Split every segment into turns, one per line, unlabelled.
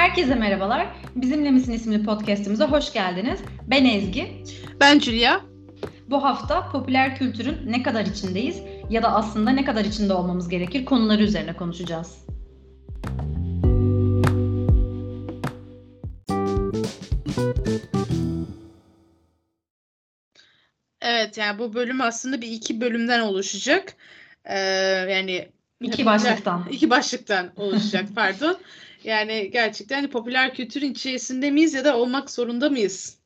Herkese merhabalar. Bizimle Misin isimli podcastimize hoş geldiniz. Ben Ezgi.
Ben Julia.
Bu hafta popüler kültürün ne kadar içindeyiz ya da aslında ne kadar içinde olmamız gerekir konuları üzerine konuşacağız.
Evet yani bu bölüm aslında bir iki bölümden oluşacak. Ee, yani
iki başlıktan.
İki başlıktan oluşacak pardon. Yani gerçekten hani popüler kültürün içerisinde miyiz ya da olmak zorunda mıyız?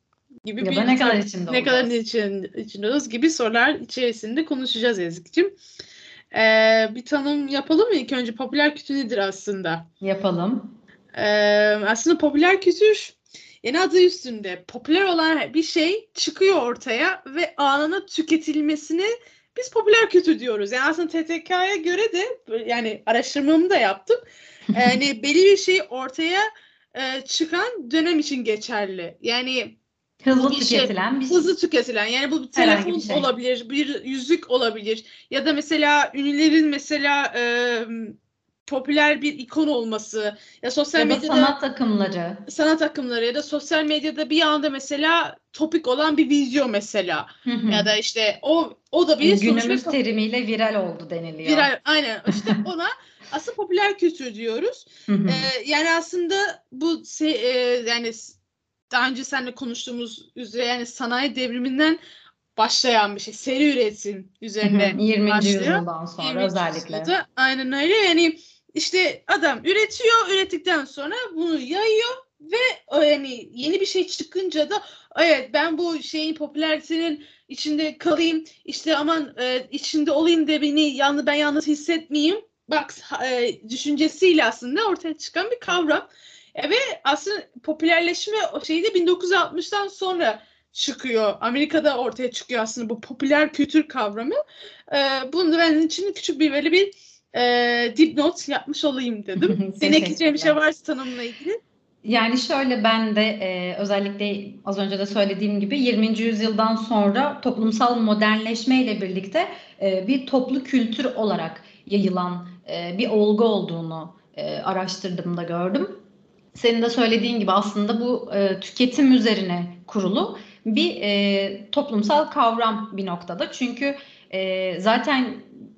Gibi ya bir, ne kadar içinde
Ne kadar için, içindeyiz gibi sorular içerisinde konuşacağız Ezgi'cim. Ee, bir tanım yapalım mı ilk önce? Popüler kültür nedir aslında?
Yapalım.
Ee, aslında popüler kültür yani adı üstünde popüler olan bir şey çıkıyor ortaya ve anına tüketilmesini biz popüler kültür diyoruz. Yani aslında TTK'ya göre de yani araştırmamı da yaptım. Yani belli bir şey ortaya e, çıkan dönem için geçerli. Yani
hızlı bir tüketilen şey,
bir şey. hızlı tüketilen yani bu bir telefon bir şey. olabilir, bir yüzük olabilir ya da mesela ünlülerin mesela e, popüler bir ikon olması ya sosyal
ya
medyada
sanat akımları
sanat akımları ya da sosyal medyada bir anda mesela topik olan bir video mesela ya da işte o o da bir
günümüz terimiyle viral oldu deniliyor.
Viral aynen işte ona aslında popüler kültür diyoruz. ee, yani aslında bu e, yani daha önce seninle konuştuğumuz üzere yani sanayi devriminden başlayan bir şey. Seri üretim üzerine
20.
başlıyor.
yüzyıldan sonra 20. özellikle. Yüzyılda,
aynen öyle. Yani işte adam üretiyor, ürettikten sonra bunu yayıyor ve yani yeni bir şey çıkınca da evet ben bu şeyin popülaritesinin içinde kalayım işte aman e, içinde olayım da beni yalnız ben yalnız hissetmeyeyim bak e, düşüncesiyle aslında ortaya çıkan bir kavram. E, ve aslında popülerleşme o şeyde 1960'tan sonra çıkıyor. Amerika'da ortaya çıkıyor aslında bu popüler kültür kavramı. E, bunu da benim için küçük bir böyle bir e, dipnot yapmış olayım dedim. Senin ekleyeceğin bir şey varsa tanımla ilgili.
Yani şöyle ben de e, özellikle az önce de söylediğim gibi 20. yüzyıldan sonra toplumsal modernleşme ile birlikte e, bir toplu kültür olarak yayılan e, bir olgu olduğunu e, araştırdığımda gördüm. Senin de söylediğin gibi aslında bu e, tüketim üzerine kurulu bir e, toplumsal kavram bir noktada. Çünkü e, zaten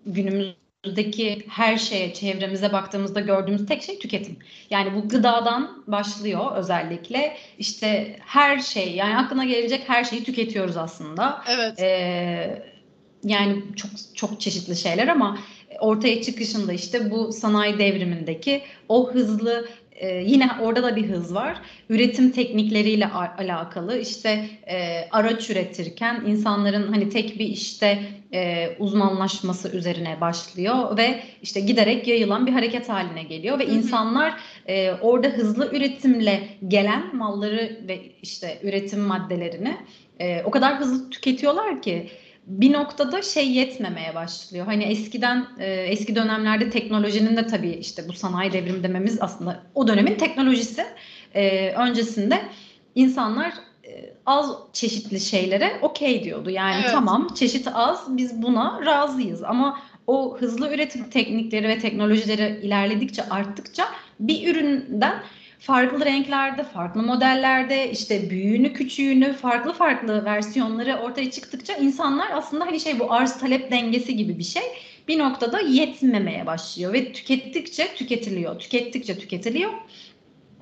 günümüzdeki her şeye, çevremize baktığımızda gördüğümüz tek şey tüketim. Yani bu gıdadan başlıyor özellikle. İşte her şey, yani aklına gelecek her şeyi tüketiyoruz aslında.
Evet.
E, yani çok çok çeşitli şeyler ama ortaya çıkışında işte bu sanayi devrimindeki o hızlı e, yine orada da bir hız var. Üretim teknikleriyle alakalı işte e, araç üretirken insanların hani tek bir işte e, uzmanlaşması üzerine başlıyor ve işte giderek yayılan bir hareket haline geliyor ve insanlar e, orada hızlı üretimle gelen malları ve işte üretim maddelerini e, o kadar hızlı tüketiyorlar ki bir noktada şey yetmemeye başlıyor. Hani eskiden e, eski dönemlerde teknolojinin de tabii işte bu sanayi devrimi dememiz aslında o dönemin teknolojisi. E, öncesinde insanlar e, az çeşitli şeylere okey diyordu. Yani evet. tamam çeşit az biz buna razıyız ama o hızlı üretim teknikleri ve teknolojileri ilerledikçe arttıkça bir üründen farklı renklerde, farklı modellerde, işte büyüğünü, küçüğünü, farklı farklı versiyonları ortaya çıktıkça insanlar aslında hani şey bu arz talep dengesi gibi bir şey bir noktada yetmemeye başlıyor ve tükettikçe tüketiliyor, tükettikçe tüketiliyor.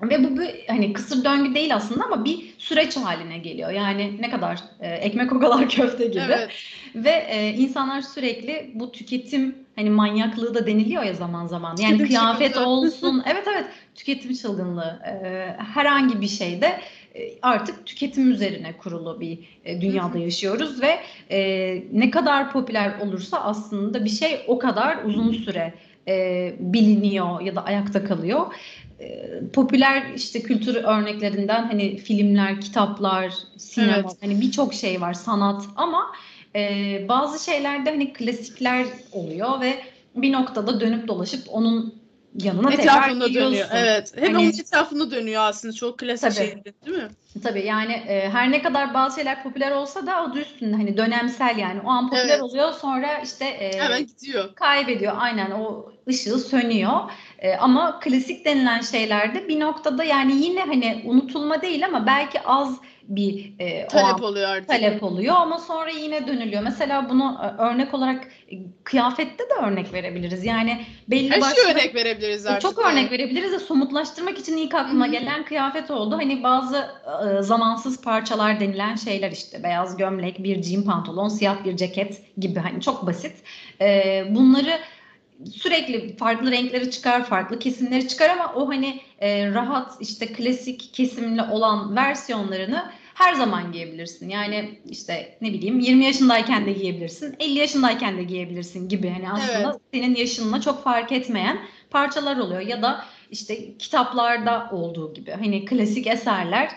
Ve bu bir hani kısır döngü değil aslında ama bir süreç haline geliyor. Yani ne kadar e, ekmek o kadar köfte gibi. Evet. Ve e, insanlar sürekli bu tüketim hani manyaklığı da deniliyor ya zaman zaman. Yani tüketim kıyafet çılgınlığı. olsun. evet evet tüketim çılgınlığı. E, herhangi bir şeyde e, artık tüketim üzerine kurulu bir e, dünyada yaşıyoruz ve e, ne kadar popüler olursa aslında bir şey o kadar uzun süre e, biliniyor ya da ayakta kalıyor. E, popüler işte kültür örneklerinden hani filmler, kitaplar, sinema, evet. hani birçok şey var, sanat ama e, bazı şeylerde hani klasikler oluyor ve bir noktada dönüp dolaşıp onun yanına
etrafında tekrar dönüyor. Evet. Hem hani, onun etrafında dönüyor aslında çok klasik tabii, şeyler değil mi?
Tabii yani e, her ne kadar bazı şeyler popüler olsa da adı üstünde hani dönemsel yani o an popüler evet. oluyor sonra işte
e, hemen gidiyor.
Kaybediyor aynen o ışığı sönüyor. E, ama klasik denilen şeylerde bir noktada yani yine hani unutulma değil ama belki az bir e,
talep oluyor artık.
Talep oluyor ama sonra yine dönülüyor. Mesela bunu e, örnek olarak e, kıyafette de örnek verebiliriz. Yani belli
Her
başlı...
örnek verebiliriz artık.
Çok örnek verebiliriz de somutlaştırmak için ilk aklıma gelen kıyafet oldu. Hani bazı e, zamansız parçalar denilen şeyler işte beyaz gömlek, bir jean pantolon, siyah bir ceket gibi hani çok basit. E, bunları sürekli farklı renkleri çıkar, farklı kesimleri çıkar ama o hani e, rahat işte klasik kesimli olan versiyonlarını her zaman giyebilirsin. Yani işte ne bileyim 20 yaşındayken de giyebilirsin, 50 yaşındayken de giyebilirsin gibi hani aslında evet. senin yaşınla çok fark etmeyen parçalar oluyor ya da işte kitaplarda olduğu gibi hani klasik eserler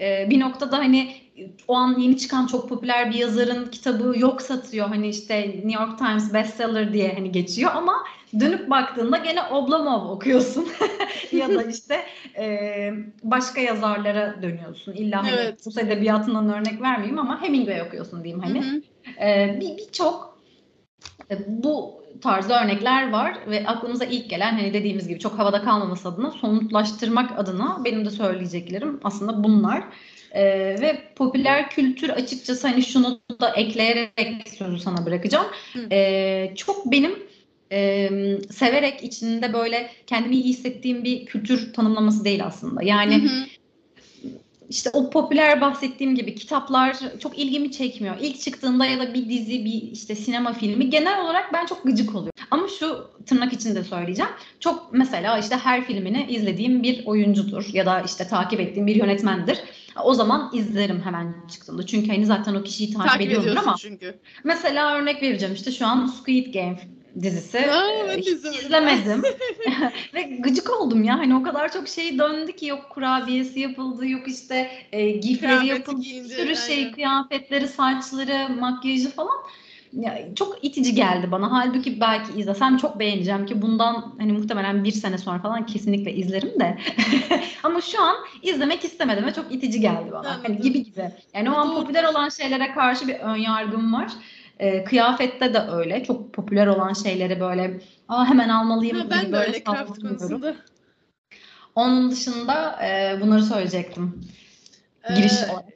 e, bir noktada hani o an yeni çıkan çok popüler bir yazarın kitabı yok satıyor. Hani işte New York Times bestseller diye hani geçiyor ama dönüp baktığında gene Oblomov okuyorsun ya da işte e, başka yazarlara dönüyorsun. İlla hani evet. bu edebiyatından örnek vermeyeyim ama Hemingway okuyorsun diyeyim hani. E, bir birçok e, bu tarzda örnekler var ve aklımıza ilk gelen hani dediğimiz gibi çok havada kalmaması adına somutlaştırmak adına benim de söyleyeceklerim aslında bunlar. Ee, ve popüler kültür açıkçası hani şunu da ekleyerek sözü sana bırakacağım. Ee, çok benim e, severek içinde böyle kendimi iyi hissettiğim bir kültür tanımlaması değil aslında. Yani hı hı. İşte o popüler bahsettiğim gibi kitaplar çok ilgimi çekmiyor. İlk çıktığında ya da bir dizi, bir işte sinema filmi genel olarak ben çok gıcık oluyorum. Ama şu tırnak içinde söyleyeceğim. Çok mesela işte her filmini izlediğim bir oyuncudur ya da işte takip ettiğim bir yönetmendir. O zaman izlerim hemen çıktığında. Çünkü hani zaten o kişiyi takip, takip ediyorum ama. çünkü. Mesela örnek vereceğim işte şu an Squid Game dizisi. Ben hiç izlemedim. Ve gıcık oldum ya. Hani o kadar çok şey döndü ki yok kurabiyesi yapıldı, yok işte e, gifleri yapıldı, bir sürü şey, aynen. kıyafetleri, saçları, makyajı falan ya, çok itici geldi bana. Halbuki belki izlesem çok beğeneceğim ki bundan hani muhtemelen bir sene sonra falan kesinlikle izlerim de. Ama şu an izlemek istemedim ve çok itici geldi bana. Hani gibi gibi. Yani o an popüler olan şeylere karşı bir ön yargım var. E, kıyafette de öyle. Çok popüler olan şeyleri böyle Aa, hemen almalıyım ha, ben böyle öyle konusunda. Onun dışında e, bunları söyleyecektim. Giriş ee, olarak.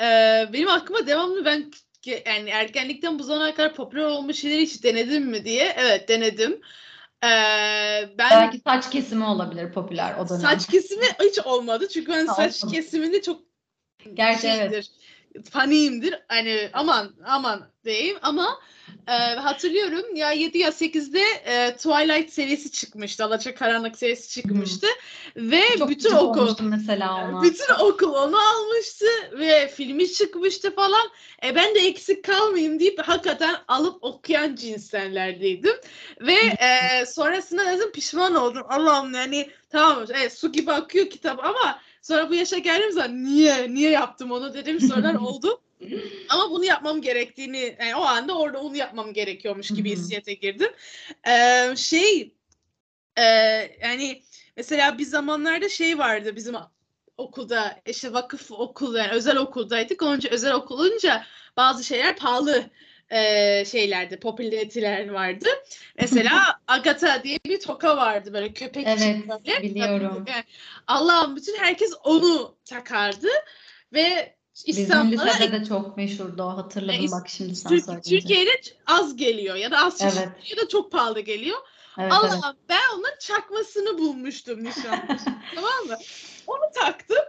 E, benim aklıma devamlı ben yani ergenlikten bu zamana kadar popüler olmuş şeyleri hiç denedim mi diye. Evet denedim. Ee,
ben Belki saç kesimi olabilir popüler o dönem.
Saç kesimi hiç olmadı çünkü ben saç kesiminde çok
Gerçi şeydir, evet
faniyimdir. Hani aman aman diyeyim ama e, hatırlıyorum ya 7 ya 8'de e, Twilight serisi çıkmıştı. Alacakaranlık serisi çıkmıştı. Hmm. Ve Çok bütün okul
mesela
ona. Bütün okul onu almıştı ve filmi çıkmıştı falan. E ben de eksik kalmayayım deyip hakikaten alıp okuyan cinsellerlerdeydim. Ve e, sonrasında dedim pişman oldum. Allah'ım yani tamam evet su gibi akıyor kitap ama Sonra bu yaşa geldiğim zaman niye niye yaptım onu dedim sorular oldu. Ama bunu yapmam gerektiğini yani o anda orada onu yapmam gerekiyormuş gibi hissiyete girdim. Ee, şey e, yani mesela bir zamanlarda şey vardı bizim okulda işte vakıf okul yani özel okuldaydık. Onca özel okulunca bazı şeyler pahalı e, şeylerde popülariteler vardı. Mesela Agatha diye bir toka vardı böyle köpek
evet, böyle. biliyorum.
Yani, Allah'ım bütün herkes onu takardı ve
İstanbul'da Bizim lisede de çok meşhurdu o hatırladım e, bak şimdi sen Türk, söyleyince.
Türkiye'de az geliyor ya da az evet. ya da çok pahalı geliyor. Evet, Allah'ım evet. ben onun çakmasını bulmuştum nişanlı. tamam mı? Onu taktım.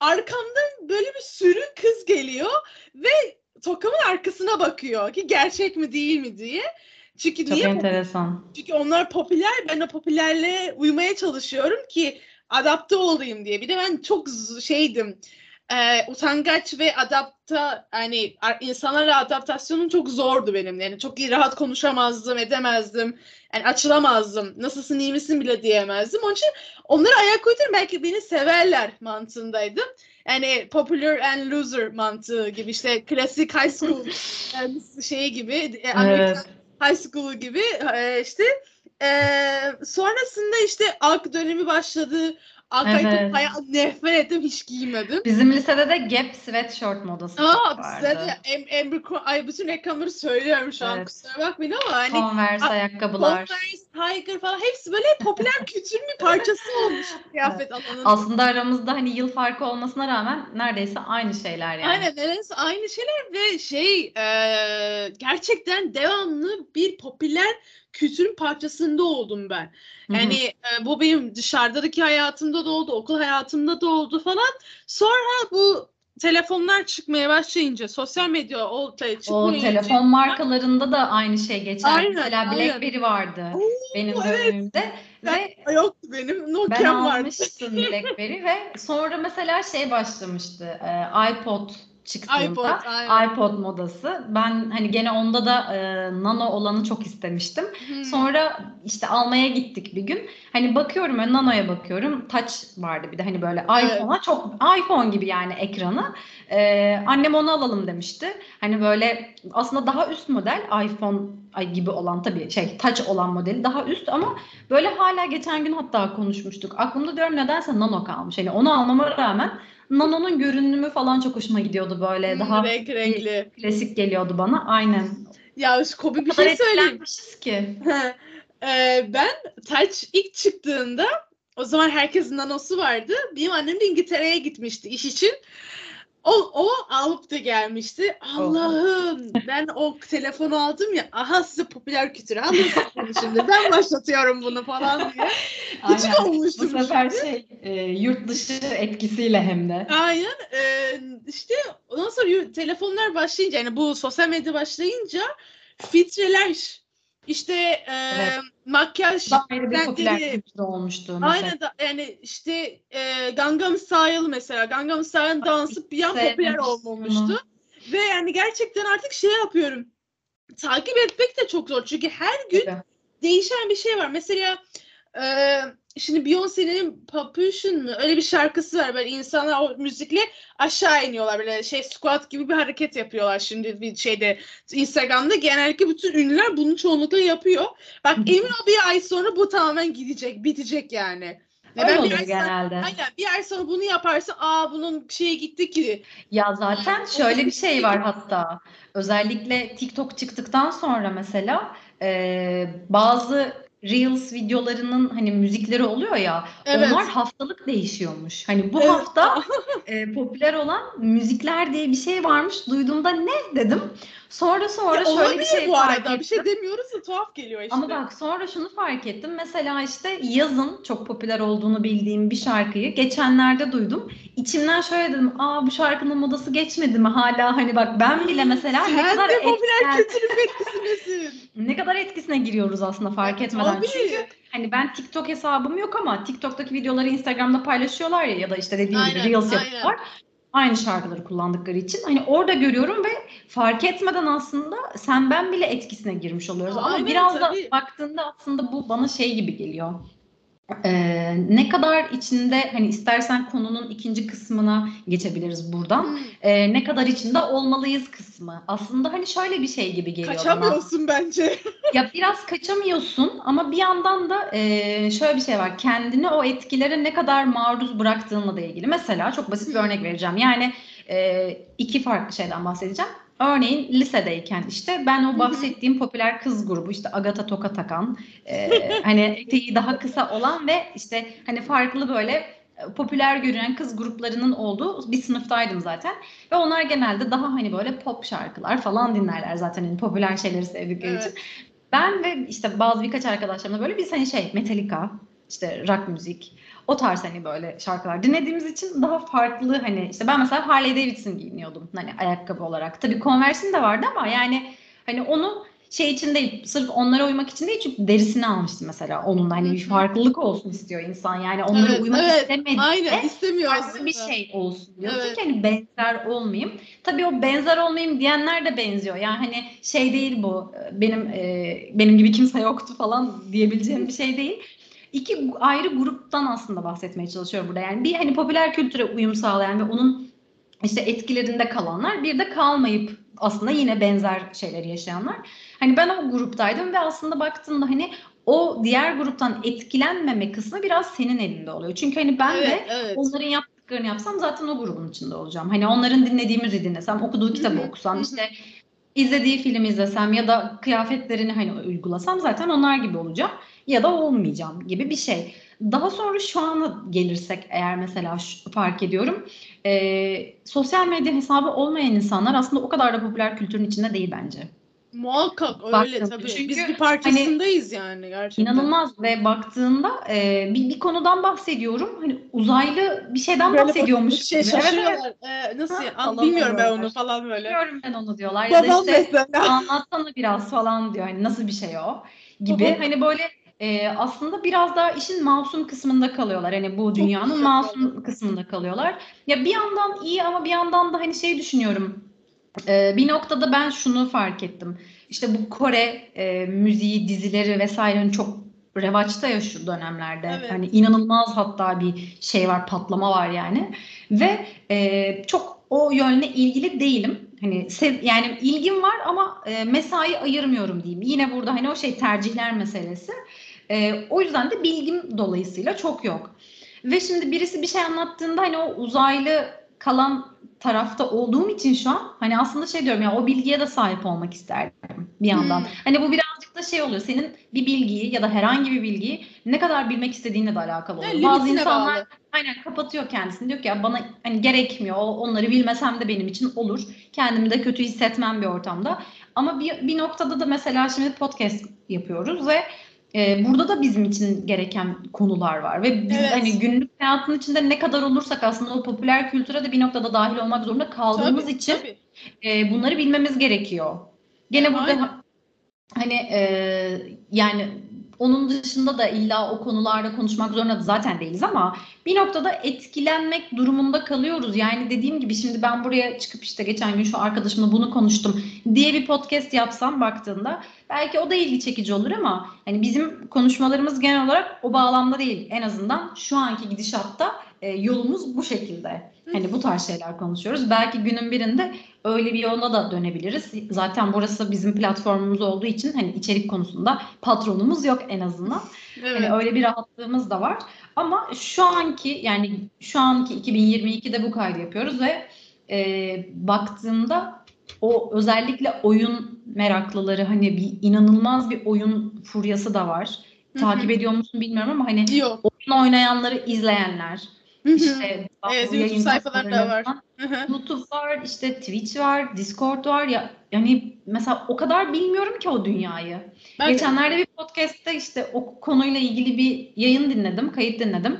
Arkamdan böyle bir sürü kız geliyor ve tokamın arkasına bakıyor ki gerçek mi değil mi diye. Çünkü
Çok
niye
enteresan.
Çünkü onlar popüler. Ben o popülerle uymaya çalışıyorum ki adapte olayım diye. Bir de ben çok şeydim. E, utangaç ve adapta hani insanlara adaptasyonum çok zordu benim. Yani çok iyi rahat konuşamazdım, edemezdim. Yani açılamazdım. Nasılsın, iyi misin bile diyemezdim. Onun için onları ayak uydururum. Belki beni severler mantığındaydım yani popular and loser mantığı gibi işte klasik high school şeyi gibi e, Amerikan evet. high school gibi e, işte e, sonrasında işte ARK dönemi başladı. ARK evet. bayağı nefret ettim hiç giymedim.
Bizim lisede de Gap sweatshirt modası Aa, vardı.
Em, em, ay bütün reklamları söylüyorum şu an evet. kusura bakmayın ama hani
Converse ayakkabılar.
Converse Tiger falan hepsi böyle popüler kültürün bir parçası olmuş kıyafet alanında.
Aslında aramızda hani yıl farkı olmasına rağmen neredeyse aynı şeyler yani.
Aynen neredeyse aynı şeyler ve şey e, gerçekten devamlı bir popüler kültürün parçasında oldum ben. Yani e, bu benim dışarıdaki hayatımda da oldu, okul hayatımda da oldu falan. Sonra bu telefonlar çıkmaya başlayınca, sosyal medya ortaya
o
çıkmayınca
telefon markalarında da aynı şey geçer.
Aynen,
Mesela. BlackBerry vardı
Oo,
benim
evet.
dönemimde ve
Ben- yoktu benim
ben
Nokia'm vardı.
almıştım BlackBerry ve sonra mesela şey başlamıştı. e, iPod çıktığında
iPod, aynen.
iPod modası. Ben hani gene onda da e, nano olanı çok istemiştim.
Hmm.
Sonra işte almaya gittik bir gün. Hani bakıyorum ben Nano'ya bakıyorum. Touch vardı bir de hani böyle
Evet.
iPhone'a çok iPhone gibi yani ekranı. Ee, annem onu alalım demişti. Hani böyle aslında daha üst model iPhone gibi olan tabii şey Touch olan modeli daha üst ama böyle hala geçen gün hatta konuşmuştuk. Aklımda diyorum nedense Nano kalmış. Hani onu almama rağmen Nano'nun görünümü falan çok hoşuma gidiyordu böyle.
Hmm,
Daha
renk renkli.
klasik geliyordu bana. Aynen.
Ya şu komik bir şey söyleyeyim.
ki.
Ee, ben Touch ilk çıktığında o zaman herkesin nanosu vardı. Benim annem de İngiltere'ye gitmişti iş için. O, o alıp da gelmişti. Allah'ım ben o telefonu aldım ya aha size popüler kültür alın siz şimdi ben başlatıyorum bunu falan diye. Küçük
Aynen. Bu
olmuştum.
sefer şey e, yurt dışı etkisiyle hem de.
Aynen ee, işte ondan sonra telefonlar başlayınca yani bu sosyal medya başlayınca filtreler işte ee,
Evet.
makyaj
ayrı bir popüler olmuştu mesela.
Aynen da, yani işte e, Gangnam Style mesela Gangnam Style'ın dansı bir an popüler olmamıştı. Ve yani gerçekten artık şey yapıyorum. Takip etmek de çok zor. Çünkü her gün
Tabii.
değişen bir şey var. Mesela e, şimdi Beyoncé'nin Population mı? Öyle bir şarkısı var. Böyle insanlar o müzikle aşağı iniyorlar. Böyle şey squat gibi bir hareket yapıyorlar şimdi bir şeyde Instagram'da. Genellikle bütün ünlüler bunu çoğunlukla yapıyor. Bak emin ol bir ay sonra bu tamamen gidecek, bitecek yani. Ya
Öyle
ben
oluyor
ay sonra,
genelde.
aynen bir ay sonra bunu yaparsa aa bunun şeye gitti ki.
Ya zaten şöyle bir şey var hatta. Özellikle TikTok çıktıktan sonra mesela e, bazı Reels videolarının hani müzikleri oluyor ya
Evet.
onlar haftalık değişiyormuş. Hani bu
Evet.
hafta e, popüler olan müzikler diye bir şey varmış. Duyduğumda ne dedim. Sonra sonra
Ya
şöyle bir şey
bu
fark
arada. Bir
ettim.
şey demiyoruz da tuhaf geliyor işte.
Ama bak sonra şunu fark ettim. Mesela işte yazın çok popüler olduğunu bildiğim bir şarkıyı geçenlerde duydum. İçimden şöyle dedim. Aa bu şarkının modası geçmedi mi hala? Hani bak ben bile mesela ne
Sen
kadar
de popüler
etken-
kültürün etkisindesin.
Ne kadar etkisine giriyoruz aslında fark etmeden.
Tabii.
Çünkü hani ben TikTok hesabım yok ama TikTok'taki videoları Instagram'da paylaşıyorlar ya ya da işte dediğim gibi
Aynen,
Reels
aynen.
yapıyorlar. Aynı şarkıları kullandıkları için hani orada görüyorum ve fark etmeden aslında sen ben bile etkisine girmiş oluyoruz. Ama
Aynen,
biraz
tabii.
da baktığında aslında bu bana şey gibi geliyor. Ee, ne kadar içinde hani istersen konunun ikinci kısmına geçebiliriz buradan.
Hmm.
Ee, ne kadar içinde olmalıyız kısmı. Aslında hani şöyle bir şey gibi geliyor bana.
Kaçamıyorsun bence.
Ya biraz kaçamıyorsun ama bir yandan da e, şöyle bir şey var. Kendini o etkilere ne kadar maruz bıraktığınla da ilgili. Mesela çok basit bir örnek vereceğim. Yani e, iki farklı şeyden bahsedeceğim. Örneğin lisedeyken işte ben o bahsettiğim popüler kız grubu işte Agata Toka takan e, hani eteği daha kısa olan ve işte hani farklı böyle e, popüler görünen kız gruplarının olduğu bir sınıftaydım zaten. Ve onlar genelde daha hani böyle pop şarkılar falan dinlerler zaten hani popüler şeyleri sevdikleri için.
Evet.
Ben ve işte bazı birkaç arkadaşlarımla böyle biz hani şey Metallica, işte rock müzik, o tarz hani böyle şarkılar dinlediğimiz için daha farklı hani işte ben mesela Harley Davidson giyiniyordum hani ayakkabı olarak. Tabii Converse'in de vardı ama yani hani onu şey için değil sırf onlara uymak için değil çünkü derisini almıştım mesela onun hani bir farklılık olsun istiyor insan yani onlara
Evet,
uymak
evet.
istemedi
Aynen istemiyorsun.
farklı bir şey olsun diyorsun
Evet.
ki hani benzer olmayayım. Tabii o benzer olmayayım diyenler de benziyor. Yani hani şey değil bu benim e, benim gibi kimse yoktu falan diyebileceğim bir şey değil. İki ayrı gruptan aslında bahsetmeye çalışıyorum burada. Yani bir hani popüler kültüre uyum sağlayan ve onun işte etkilerinde kalanlar bir de kalmayıp aslında yine benzer şeyleri yaşayanlar. Hani ben o gruptaydım ve aslında baktığımda hani o diğer gruptan etkilenmeme kısmı biraz senin elinde oluyor. Çünkü hani ben de
evet, evet.
onların yaptıklarını yapsam zaten o grubun içinde olacağım. Hani onların dinlediği müziği dinlesem, okuduğu kitabı okusam, işte izlediği film izlesem ya da kıyafetlerini hani uygulasam zaten onlar gibi olacağım ya da olmayacağım gibi bir şey. Daha sonra şu ana gelirsek eğer mesela şu, fark ediyorum e, sosyal medya hesabı olmayan insanlar aslında o kadar da popüler kültürün içinde değil bence.
Muhakkak öyle
Baktığında.
tabii.
Çünkü
Biz bir parçasındayız yani gerçekten.
İnanılmaz ve baktığında e, bir, bir konudan bahsediyorum. Hani uzaylı bir şeyden
Böyle
bahsediyormuş.
Bir şey
gibi. Evet, evet.
şaşırıyorlar. Ee, nasıl
Ha, falan
Bilmiyorum ben onu falan böyle.
Biliyorum ben onu diyorlar. Ya da işte
mesela.
anlatsana biraz falan diyor. Hani nasıl bir şey o gibi.
Babam-
Hani böyle e, aslında biraz daha işin masum kısmında kalıyorlar. Hani bu dünyanın masum kısmında kalıyorlar. Ya bir yandan iyi ama bir yandan da hani şey düşünüyorum. E, bir noktada ben şunu fark ettim. İşte bu Kore e, müziği, dizileri vesaire hani çok revaçta ya şu dönemlerde.
Evet.
Hani inanılmaz hatta bir şey var, patlama var yani. Ve e, çok o yönle ilgili değilim. Hani sev, yani ilgim var ama e, mesai ayırmıyorum diyeyim. Yine burada hani o şey tercihler meselesi. E, o yüzden de bilgim dolayısıyla çok yok. Ve şimdi birisi bir şey anlattığında hani o uzaylı kalan tarafta olduğum için şu an hani aslında şey diyorum ya o bilgiye de sahip olmak isterdim bir yandan.
Hmm.
Hani bu birazcık da şey oluyor. Senin bir bilgiyi ya da herhangi bir bilgiyi ne kadar bilmek istediğinle de alakalı oluyor.
Yani
Bazı insanlar
bağlı.
aynen kapatıyor kendisini. Diyor ki ya bana hani gerekmiyor. Onları bilmesem de benim için olur. Kendimi de kötü hissetmem bir ortamda. Ama bir, bir noktada da mesela şimdi podcast yapıyoruz ve e, burada da bizim için gereken konular var ve biz
Evet.
hani günlük hayatın içinde ne kadar olursak aslında o popüler kültüre de bir noktada dahil olmak zorunda kaldığımız
Tabii,
için
tabii.
e, bunları bilmemiz gerekiyor. Gene burada
Aynen.
ha- hani e, yani onun dışında da illa o konularda konuşmak zorunda da zaten değiliz ama bir noktada etkilenmek durumunda kalıyoruz. Yani dediğim gibi şimdi ben buraya çıkıp işte geçen gün şu arkadaşımla bunu konuştum diye bir podcast yapsam baktığında belki o da ilgi çekici olur ama hani bizim konuşmalarımız genel olarak o bağlamda değil. En azından şu anki gidişatta e, yolumuz bu şekilde. Hani bu tarz şeyler konuşuyoruz. Belki günün birinde öyle bir yola da dönebiliriz. Zaten burası bizim platformumuz olduğu için hani içerik konusunda patronumuz yok en azından.
Evet.
Hani öyle bir rahatlığımız da var. Ama şu anki yani şu anki 2022'de bu kaydı yapıyoruz ve e, baktığımda o özellikle oyun meraklıları hani bir inanılmaz bir oyun furyası da var.
Hı hı.
Takip ediyor musun bilmiyorum ama hani
Yok.
oyun oynayanları izleyenler
Hı hı.
işte
Evet, YouTube sayfaları da var.
YouTube var, işte Twitch var, Discord var ya yani mesela o kadar bilmiyorum ki o dünyayı.
Ben de-
Geçenlerde bir podcast'te işte o konuyla ilgili bir yayın dinledim, kayıt dinledim.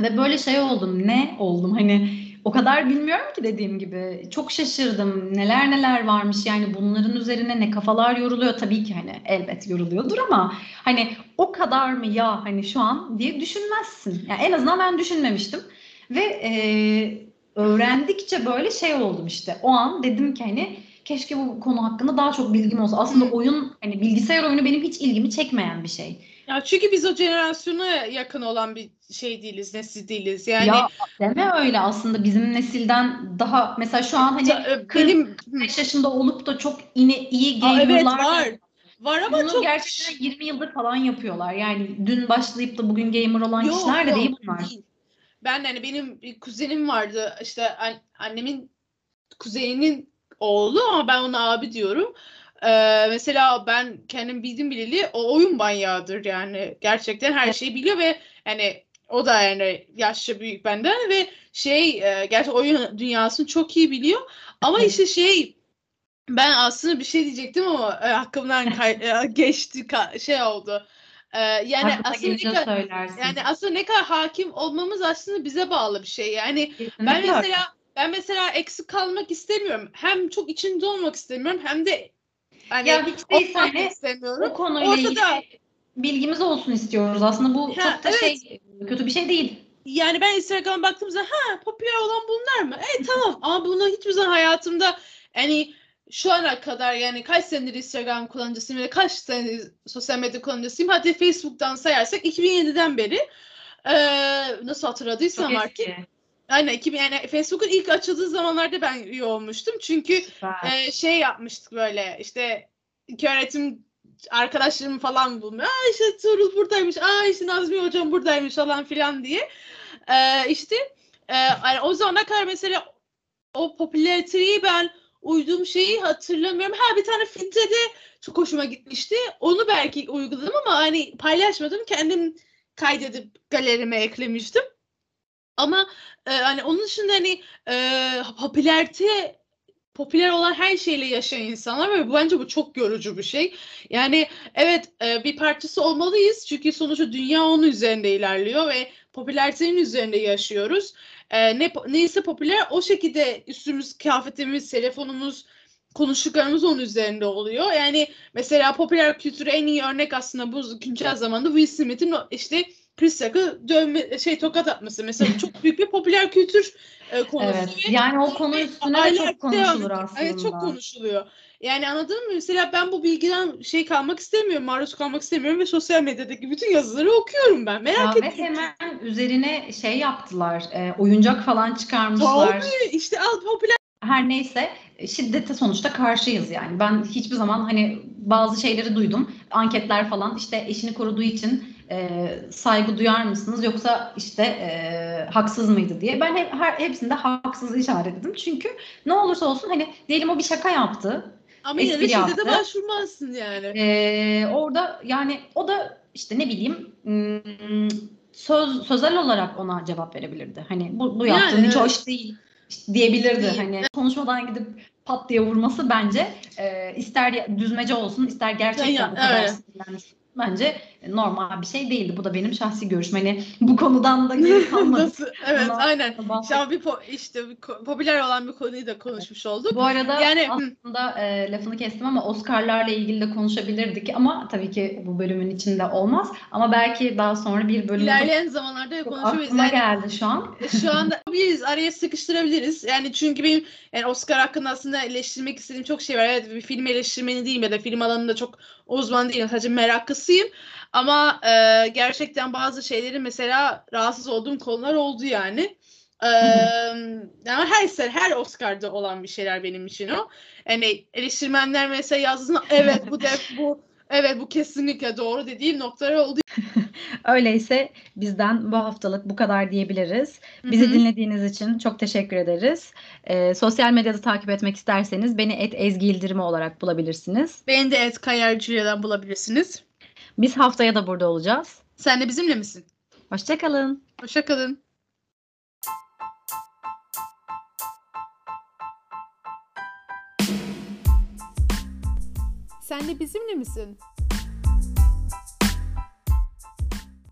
Ve böyle şey oldum, ne oldum hani o kadar bilmiyorum ki dediğim gibi. Çok şaşırdım. Neler neler varmış yani bunların üzerine ne kafalar yoruluyor tabii ki hani elbet yoruluyordur ama hani o kadar mı ya hani şu an diye düşünmezsin. Yani en azından ben düşünmemiştim. Ve e, öğrendikçe böyle şey oldum işte. O an dedim ki hani keşke bu konu hakkında daha çok bilgim olsa. Aslında oyun hani bilgisayar oyunu benim hiç ilgimi çekmeyen bir şey.
Ya çünkü biz o jenerasyona yakın olan bir şey değiliz, nesil değiliz. Yani
ya deme öyle aslında bizim nesilden daha mesela şu an hani
e, benim Hı.
5 yaşında olup da çok yine iyi
Aa,
gamerlar
evet var. Var ama
bunu
çok
gerçekten 20 yıldır falan yapıyorlar. Yani dün başlayıp da bugün gamer olan
Yok,
kişiler de
yok,
değil bunlar.
değil. Ben hani benim bir kuzenim vardı işte an- annemin kuzeninin oğlu ama ben ona abi diyorum. Ee, mesela ben kendim bildim bileli o oyun manyağıdır yani gerçekten her şeyi biliyor ve yani o da yani yaşça büyük benden ve şey e, gerçi oyun dünyasını çok iyi biliyor ama işte şey ben aslında bir şey diyecektim ama e, hakkımdan kay- e, geçti ka- şey oldu. Ee, yani
Aklına
aslında ne kadar
söylersin.
yani aslında ne kadar hakim olmamız aslında bize bağlı bir şey. Yani
Kesinlikle
ben mesela ben mesela eksik kalmak istemiyorum. Hem çok içinde olmak istemiyorum hem de hani
ya hiç değilse hani
istemiyorum.
o konuyla
Ortada-
ilgili bilgimiz olsun istiyoruz. Aslında bu
Ha,
çok da
evet.
şey kötü bir şey değil.
Yani ben Instagram'a baktığımda ha popüler olan bunlar mı? E tamam ama bunu hiçbir zaman hayatımda hani şu ana kadar yani kaç senedir Instagram kullanıcısıyım ve kaç senedir sosyal medya kullanıcısıyım. Hadi Facebook'tan sayarsak 2007'den beri eee, nasıl hatırladıysam artık. Aynen 2000 yani Facebook'un ilk açıldığı zamanlarda ben üye olmuştum. Çünkü
Süper.
e, şey yapmıştık böyle işte iki öğretim arkadaşlarımı falan bulmuyor. Aa işte Tuğrul buradaymış. Aa işte Nazmi hocam buradaymış falan filan diye. Ee, işte e, yani o zamana kadar mesela o popülariteyi ben uyduğum şeyi hatırlamıyorum. Ha bir tane filtrede çok hoşuma gitmişti. Onu belki uyguladım ama hani paylaşmadım. Kendim kaydedip galerime eklemiştim. Ama e, hani onun dışında hani e, popülerite popüler olan her şeyle yaşayan insanlar ve bu- bence bu çok yorucu bir şey. Yani evet e, bir parçası olmalıyız çünkü sonuçta dünya onun üzerinde ilerliyor ve popülaritenin üzerinde yaşıyoruz. E, ne neyse popüler o şekilde üstümüz, kıyafetimiz, telefonumuz, konuştuklarımız onun üzerinde oluyor. Yani mesela popüler kültüre en iyi örnek aslında bu güncel zamanda Will Smith'in işte Chris Rock'ı dövme şey tokat atması mesela çok büyük bir popüler kültür e, konusu.
Evet.
ve-
Yani o konu üstüne de çok konuşulur aslında.
Evet çok konuşuluyor. Yani anladın mı? Mesela ben bu bilgiden şey kalmak istemiyorum, maruz kalmak istemiyorum ve sosyal medyadaki bütün yazıları okuyorum ben. Merak
Ya
ediyorum.
hemen üzerine şey yaptılar, e, oyuncak falan çıkarmışlar.
Tabii işte al popüler
Her neyse şiddete sonuçta karşıyız yani. Ben hiçbir zaman hani bazı şeyleri duydum. Anketler falan işte eşini koruduğu için e, saygı duyar mısınız yoksa işte e, haksız mıydı diye. Ben hep, her, hepsinde haksız işaretledim. Çünkü ne olursa olsun hani diyelim o bir şaka yaptı.
ama yine de şiddete başvurmazsın yani.
Ee, orada yani o da işte ne bileyim ım, söz sözel olarak ona cevap verebilirdi. Hani bu, bu
Yani
yaptığın hiç
evet.
hoş değil işte diyebilirdi.
Değil.
Hani konuşmadan gidip pat diye vurması bence e, ister düzmece olsun ister gerçekten
Ya,
bu kadar
evet.
sinirlenmiş. Bence normal bir şey değildi. Bu da benim şahsi görüşüm. Hani bu konudan da geri kalmadık.
Evet
Ama-
aynen. Şu an bir po- işte bir ko- popüler olan bir konuyu da konuşmuş olduk.
Bu arada
Yani-
aslında e, lafını kestim ama Oscar'larla ilgili de konuşabilirdik ama tabii ki bu bölümün içinde olmaz. Ama belki daha sonra bir bölümde
İlerleyen zamanlarda konuşabiliriz.
aklıma
Yani
geldi şu an.
şu anda yapabiliriz. Araya sıkıştırabiliriz. Yani çünkü benim yani Oscar hakkında aslında eleştirmek istediğim çok şey var. Evet bir film eleştirmeni değilim ya da film alanında çok uzman değilim. Sadece meraklısıyım. Ama e, gerçekten bazı şeyleri mesela rahatsız olduğum konular oldu yani. E, ama her sene her Oscar'da olan bir şeyler benim için o. Yani eleştirmenler mesela yazdığında evet bu def bu evet bu kesinlikle doğru dediğim noktalar oldu.
Öyleyse bizden bu haftalık bu kadar diyebiliriz. Bizi
Hı hı.
dinlediğiniz için çok teşekkür ederiz. Ee, sosyal medyada takip etmek isterseniz beni et Ezgi Yıldırımı olarak bulabilirsiniz.
Beni de et Kayarcı'dan bulabilirsiniz.
Biz haftaya da burada olacağız.
Sen de bizimle misin?
Hoşçakalın.
Hoşçakalın.
Sen de bizimle misin?